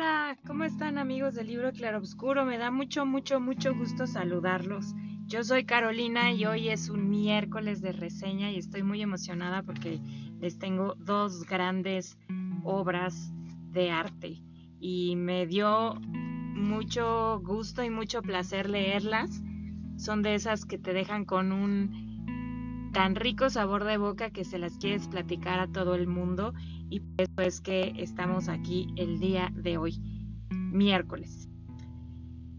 Hola, ¿cómo están amigos del libro Claroscuro? Me da mucho, mucho, mucho gusto saludarlos. Yo soy Carolina y hoy es un miércoles de reseña y estoy muy emocionada porque les tengo dos grandes obras de arte y me dio mucho gusto y mucho placer leerlas. Son de esas que te dejan con un tan rico sabor de boca que se las quieres platicar a todo el mundo y por eso es que estamos aquí el día de hoy, miércoles.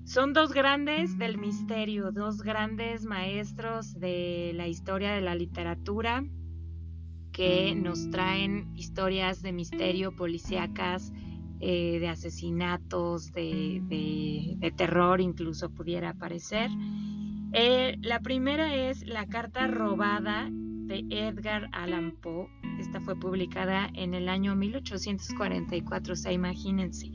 Son dos grandes del misterio, dos grandes maestros de la historia de la literatura que nos traen historias de misterio policíacas, eh, de asesinatos, de, terror incluso pudiera parecer. Eh, la primera es La carta robada de Edgar Allan Poe. Esta fue publicada en el año 1844, o sea, imagínense.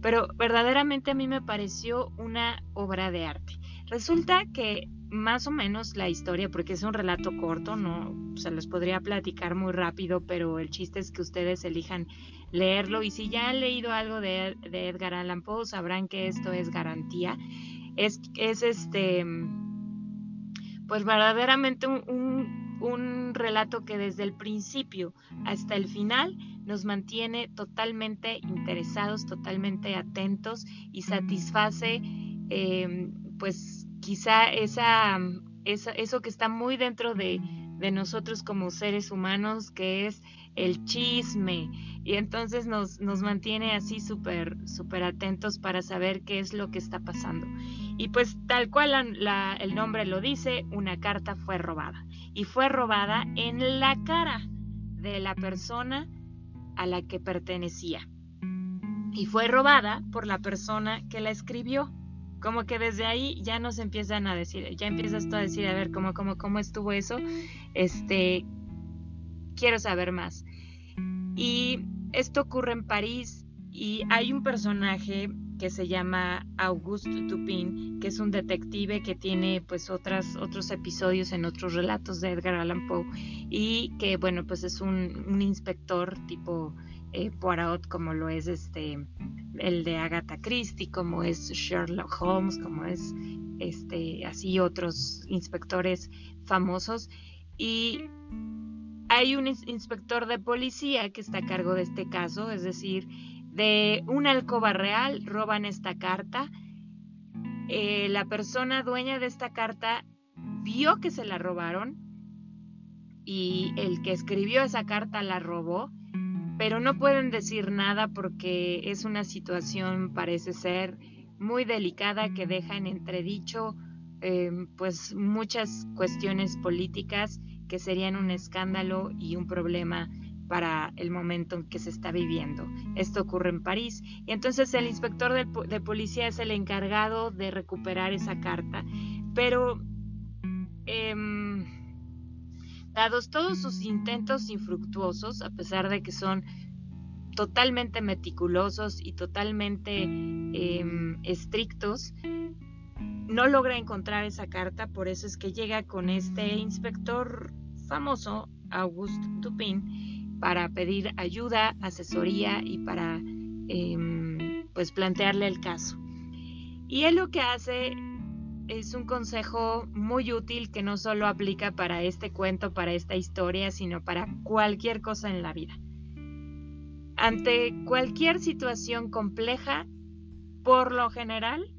Pero verdaderamente a mí me pareció una obra de arte. Resulta que más o menos la historia, porque es un relato corto, no se los podría platicar muy rápido, pero el chiste es que ustedes elijan leerlo y si ya han leído algo de, Edgar Allan Poe sabrán que esto es garantía. Es, es este, pues verdaderamente un, un relato que desde el principio hasta el final nos mantiene totalmente interesados, totalmente atentos y satisface eh, pues quizá esa, eso que está muy dentro de, de nosotros como seres humanos, que es el chisme. Y entonces nos, nos mantiene así súper, súper atentos para saber qué es lo que está pasando. Y pues tal cual el nombre lo dice, una carta fue robada. Y fue robada en la cara de la persona a la que pertenecía. Y fue robada por la persona que la escribió como que desde ahí ya nos empiezan a decir, ya empiezas tú a decir, a ver, ¿cómo, cómo, cómo estuvo eso? Este, quiero saber más. Y esto ocurre en París y hay un personaje que se llama Auguste Dupin, que es un detective que tiene pues otras, otros episodios en otros relatos de Edgar Allan Poe y que bueno pues es un, inspector tipo eh, Poirot como lo es este el de Agatha Christie, como es Sherlock Holmes, como es este así otros inspectores famosos. Y hay un inspector de policía que está a cargo de este caso, es decir, de una alcoba real roban esta carta. Eh, la persona dueña de esta carta vio que se la robaron y el que escribió esa carta la robó pero no pueden decir nada porque es una situación, parece ser, muy delicada que deja en entredicho em, pues muchas cuestiones políticas que serían un escándalo y un problema para el momento en que se está viviendo. Esto ocurre en París. Y entonces el inspector de, policía es el encargado de recuperar esa carta, pero em, Dados todos sus intentos infructuosos, a pesar de que son totalmente meticulosos y totalmente em, estrictos, no logra encontrar esa carta, por eso es que llega con este inspector famoso, Auguste Dupin, para pedir ayuda, asesoría y para em, pues plantearle el caso. Y él lo que hace es un consejo muy útil que no solo aplica para este cuento, para esta historia, sino para cualquier cosa en la vida. Ante cualquier situación compleja, por lo general,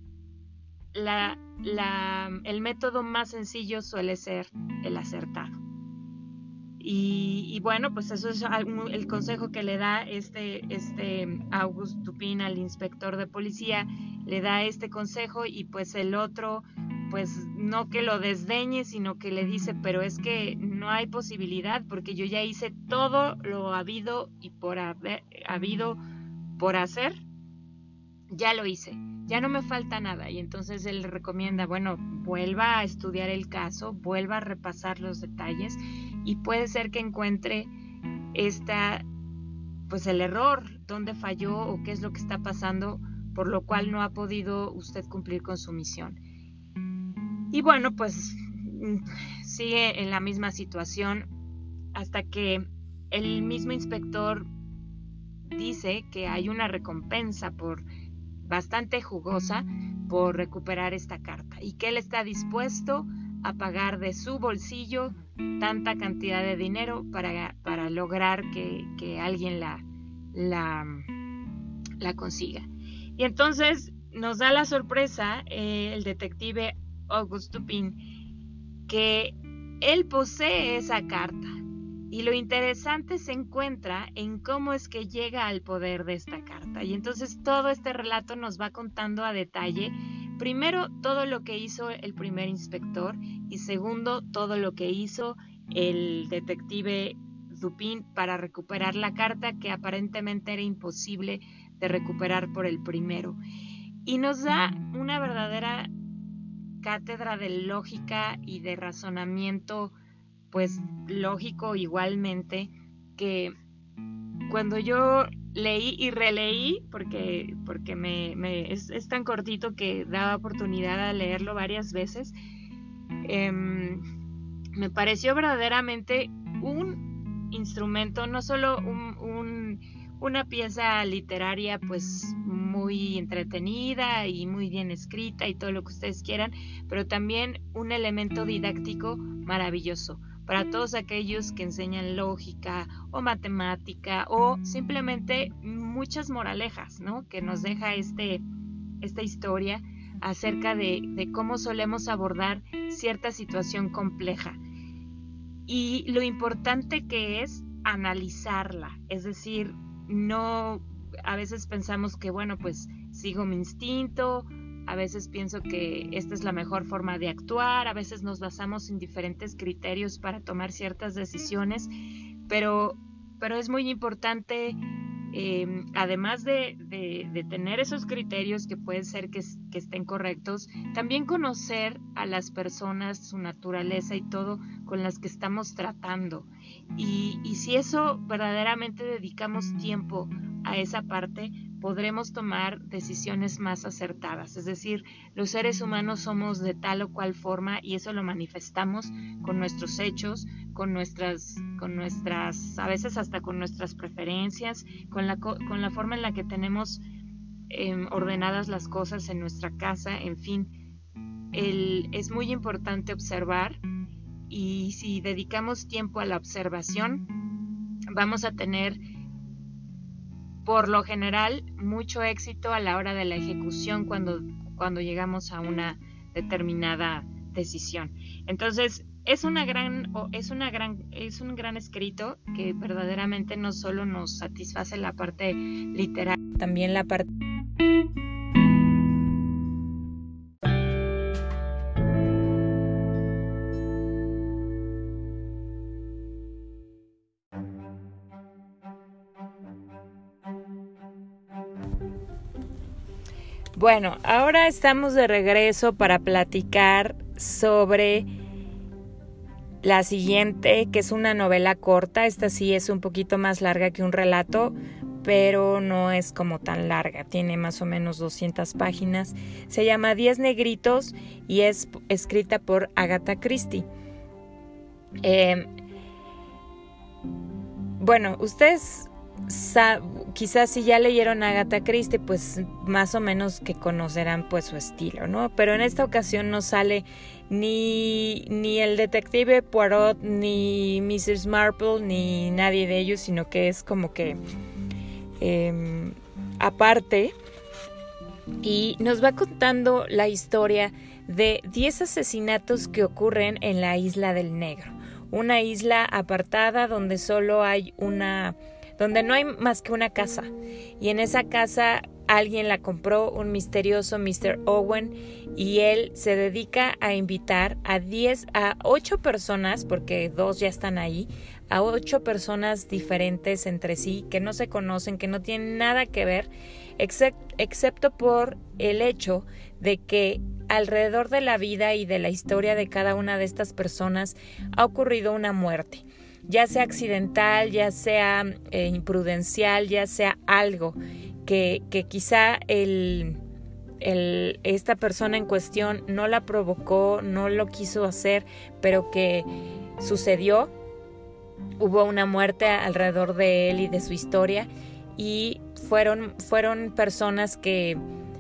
el método más sencillo suele ser el acertado. Y, bueno, pues eso es el consejo que le da este, este August Dupin al inspector de policía, le da este consejo y pues el otro, pues no que lo desdeñe, sino que le dice, pero es que no hay posibilidad porque yo ya hice todo lo habido y por haber, habido por hacer, ya lo hice, ya no me falta nada. Y entonces él recomienda, bueno, vuelva a estudiar el caso, vuelva a repasar los detalles y puede ser que encuentre esta pues el error, dónde falló o qué es lo que está pasando por lo cual no ha podido usted cumplir con su misión. Y bueno, pues mm, sigue en la misma situación hasta que el mismo inspector dice que hay una recompensa por bastante jugosa por recuperar esta carta y que él está dispuesto a pagar de su bolsillo tanta cantidad de dinero para, para lograr que, alguien la, la, la, consiga. Y entonces nos da la sorpresa eh, el detective August Dupin que él posee esa carta. Y lo interesante se encuentra en cómo es que llega al poder de esta carta. Y entonces todo este relato nos va contando a detalle, primero, todo lo que hizo el primer inspector y segundo, todo lo que hizo el detective Dupin para recuperar la carta que aparentemente era imposible de recuperar por el primero. Y nos da una verdadera cátedra de lógica y de razonamiento, pues lógico igualmente, que cuando yo leí y releí, porque, porque me, es, tan cortito que daba oportunidad a leerlo varias veces, em, me pareció verdaderamente un instrumento, no solo un, una pieza literaria pues muy entretenida y muy bien escrita y todo lo que ustedes quieran, pero también un elemento didáctico maravilloso para todos aquellos que enseñan lógica o matemática o simplemente muchas moralejas, ¿no? Que nos deja este, esta historia acerca de, de cómo solemos abordar cierta situación compleja y lo importante que es analizarla, es decir, no, a veces pensamos que, bueno, pues sigo mi instinto, a veces pienso que esta es la mejor forma de actuar, a veces nos basamos en diferentes criterios para tomar ciertas decisiones, pero, pero es muy importante, eh, además de, tener esos criterios que pueden ser que, que, estén correctos, también conocer a las personas, su naturaleza y todo con las que estamos tratando. Y, y si eso verdaderamente dedicamos tiempo a esa parte, podremos tomar decisiones más acertadas. Es decir, los seres humanos somos de tal o cual forma y eso lo manifestamos con nuestros hechos, con nuestras, con nuestras, a veces hasta con nuestras preferencias, con la, con la forma en la que tenemos em, ordenadas las cosas en nuestra casa, en fin. es muy importante observar y si dedicamos tiempo a la observación, vamos a tener por lo general mucho éxito a la hora de la ejecución cuando, cuando llegamos a una determinada decisión. Entonces, es una gran es una gran es un gran escrito que verdaderamente no solo nos satisface la parte literal, también la parte Bueno, ahora estamos de regreso para platicar sobre la siguiente, que es una novela corta. Esta sí es un poquito más larga que un relato, pero no es como tan larga. Tiene más o menos 200 páginas. Se llama Diez Negritos y es escrita por Agatha Christie. Em, bueno, ustedes quizás si ya leyeron a Agatha Christie, pues más o menos que conocerán pues su estilo, ¿no? Pero en esta ocasión no sale ni, ni el detective Poirot, ni Mrs. Marple, ni nadie de ellos, sino que es como que em, aparte y nos va contando la historia de 10 asesinatos que ocurren en la isla del Negro, una isla apartada donde solo hay una donde no hay más que una casa. Y en esa casa alguien la compró, un misterioso Mr. Owen, y él se dedica a invitar a 10, a 8 personas, porque dos ya están ahí, a 8 personas diferentes entre sí, que no se conocen, que no tienen nada que ver, excepto por el hecho de que alrededor de la vida y de la historia de cada una de estas personas ha ocurrido una muerte ya sea accidental, ya sea eh, imprudencial, ya sea algo que, quizá el, esta persona en cuestión no la provocó, no lo quiso hacer, pero que sucedió, hubo una muerte alrededor de él y de su historia y fueron, fueron personas que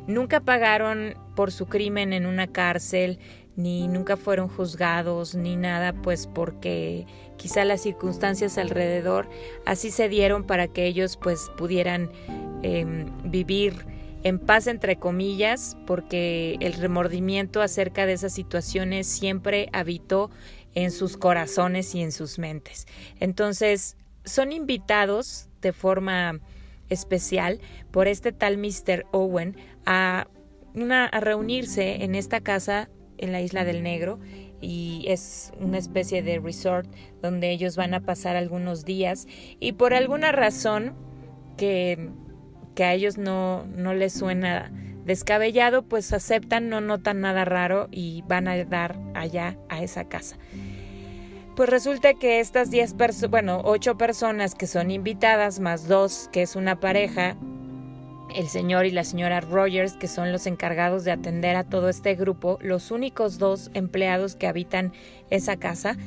nunca pagaron por su crimen en una cárcel, ni nunca fueron juzgados, ni nada, pues porque quizá las circunstancias alrededor así se dieron para que ellos pues pudieran em, vivir en paz entre comillas, porque el remordimiento acerca de esas situaciones siempre habitó en sus corazones y en sus mentes. Entonces, son invitados de forma especial por este tal Mr. Owen a, una, a reunirse en esta casa en la isla del Negro y es una especie de resort donde ellos van a pasar algunos días y por alguna razón que, que a ellos no, no les suena descabellado, pues aceptan, no notan nada raro y van a dar allá a esa casa. Pues resulta que estas 10 personas, bueno, 8 personas que son invitadas, más dos que es una pareja, el señor y la señora Rogers, que son los encargados de atender a todo este grupo, los únicos dos empleados que habitan esa casa,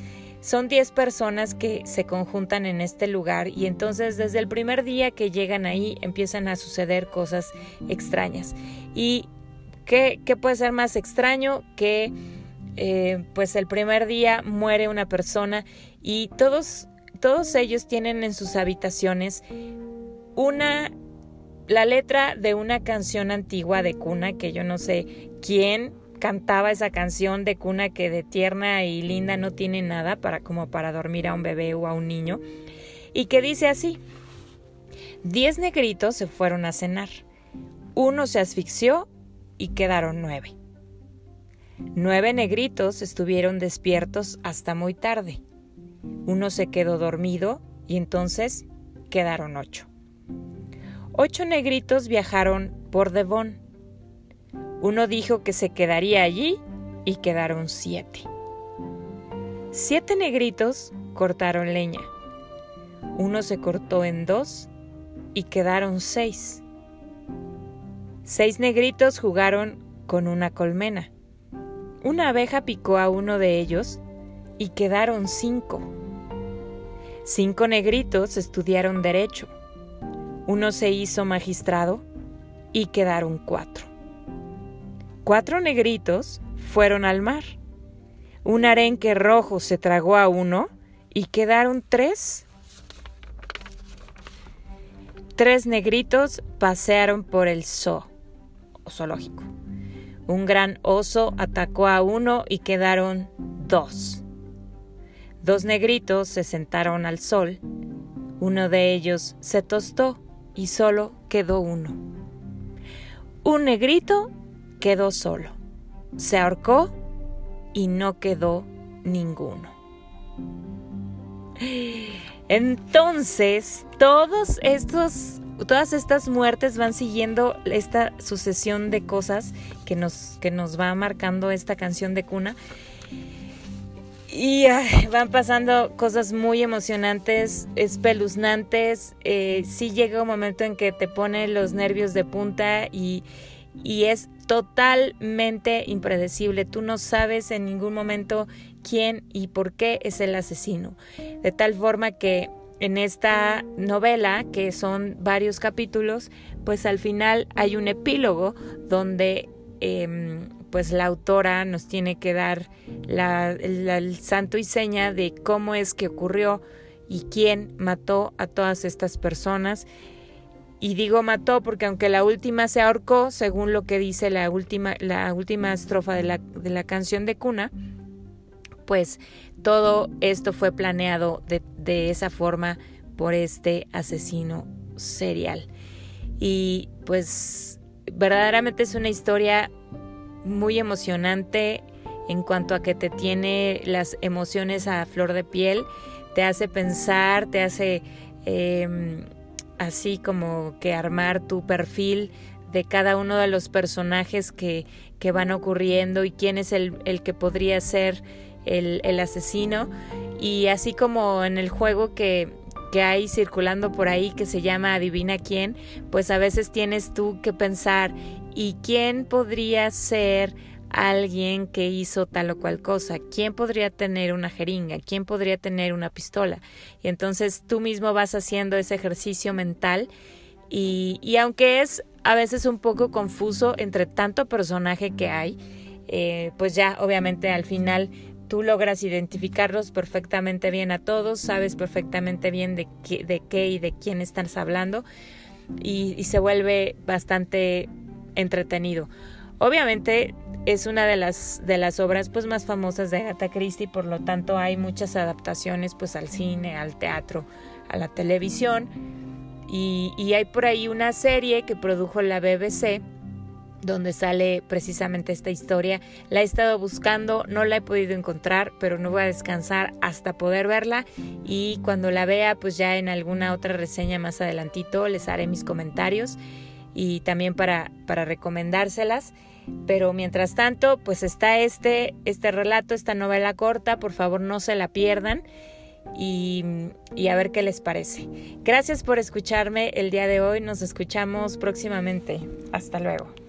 son 10 personas que se conjuntan en este lugar y entonces desde el primer día que llegan ahí empiezan a suceder cosas extrañas. ¿Y qué, qué puede ser más extraño que eh, pues el primer día muere una persona y todos, todos ellos tienen en sus habitaciones una la letra de una canción antigua de cuna que yo no sé quién cantaba esa canción de cuna que de tierna y linda no tiene nada para como para dormir a un bebé o a un niño y que dice así diez negritos se fueron a cenar uno se asfixió y quedaron nueve Nueve negritos estuvieron despiertos hasta muy tarde. Uno se quedó dormido y entonces quedaron ocho. Ocho negritos viajaron por Devon. Uno dijo que se quedaría allí y quedaron siete. Siete negritos cortaron leña. Uno se cortó en dos y quedaron seis. Seis negritos jugaron con una colmena. Una abeja picó a uno de ellos y quedaron cinco. Cinco negritos estudiaron derecho. Uno se hizo magistrado y quedaron cuatro. Cuatro negritos fueron al mar. Un arenque rojo se tragó a uno y quedaron tres. Tres negritos pasearon por el zoo, zoológico. Un gran oso atacó a uno y quedaron dos. Dos negritos se sentaron al sol. Uno de ellos se tostó y solo quedó uno. Un negrito quedó solo. Se ahorcó y no quedó ninguno. Entonces, todos estos todas estas muertes van siguiendo esta sucesión de cosas que nos, que nos va marcando esta canción de cuna. Y van pasando cosas muy emocionantes, espeluznantes. Eh, sí llega un momento en que te pone los nervios de punta y, y es totalmente impredecible. Tú no sabes en ningún momento quién y por qué es el asesino. De tal forma que en esta novela, que son varios capítulos, pues al final hay un epílogo donde em, pues la autora nos tiene que dar el santo y seña de cómo es que ocurrió y quién mató a todas estas personas. Y digo mató porque aunque la última se ahorcó, según lo que dice la última, la última estrofa de la, de la canción de cuna, pues todo esto fue planeado de, esa forma por este asesino serial. Y pues verdaderamente es una historia muy emocionante en cuanto a que te tiene las emociones a flor de piel, te hace pensar, te hace em, así como que armar tu perfil de cada uno de los personajes que, que van ocurriendo y quién es el, el que podría ser el, asesino. Y así como en el juego que, que hay circulando por ahí que se llama Adivina quién, pues a veces tienes tú que pensar, ¿y quién podría ser alguien que hizo tal o cual cosa? ¿Quién podría tener una jeringa? ¿Quién podría tener una pistola? Y entonces tú mismo vas haciendo ese ejercicio mental Y, y aunque es a veces un poco confuso entre tanto personaje que hay, eh, pues ya obviamente al final tú logras identificarlos perfectamente bien a todos, sabes perfectamente bien de qué, de qué y de quién estás hablando y, se vuelve bastante entretenido. Obviamente es una de las, de las obras pues más famosas de Agatha Christie, por lo tanto hay muchas adaptaciones pues al cine, al teatro, a la televisión y hay por ahí una serie que produjo la BBC donde sale precisamente esta historia. La he estado buscando, no la he podido encontrar, pero no voy a descansar hasta poder verla y cuando la vea, pues ya en alguna otra reseña más adelantito les haré mis comentarios y también para, para recomendárselas. Pero mientras tanto, pues está este, este relato, esta novela corta, por favor no se la pierdan y, y a ver qué les parece. Gracias por escucharme el día de hoy, nos escuchamos próximamente. Hasta luego.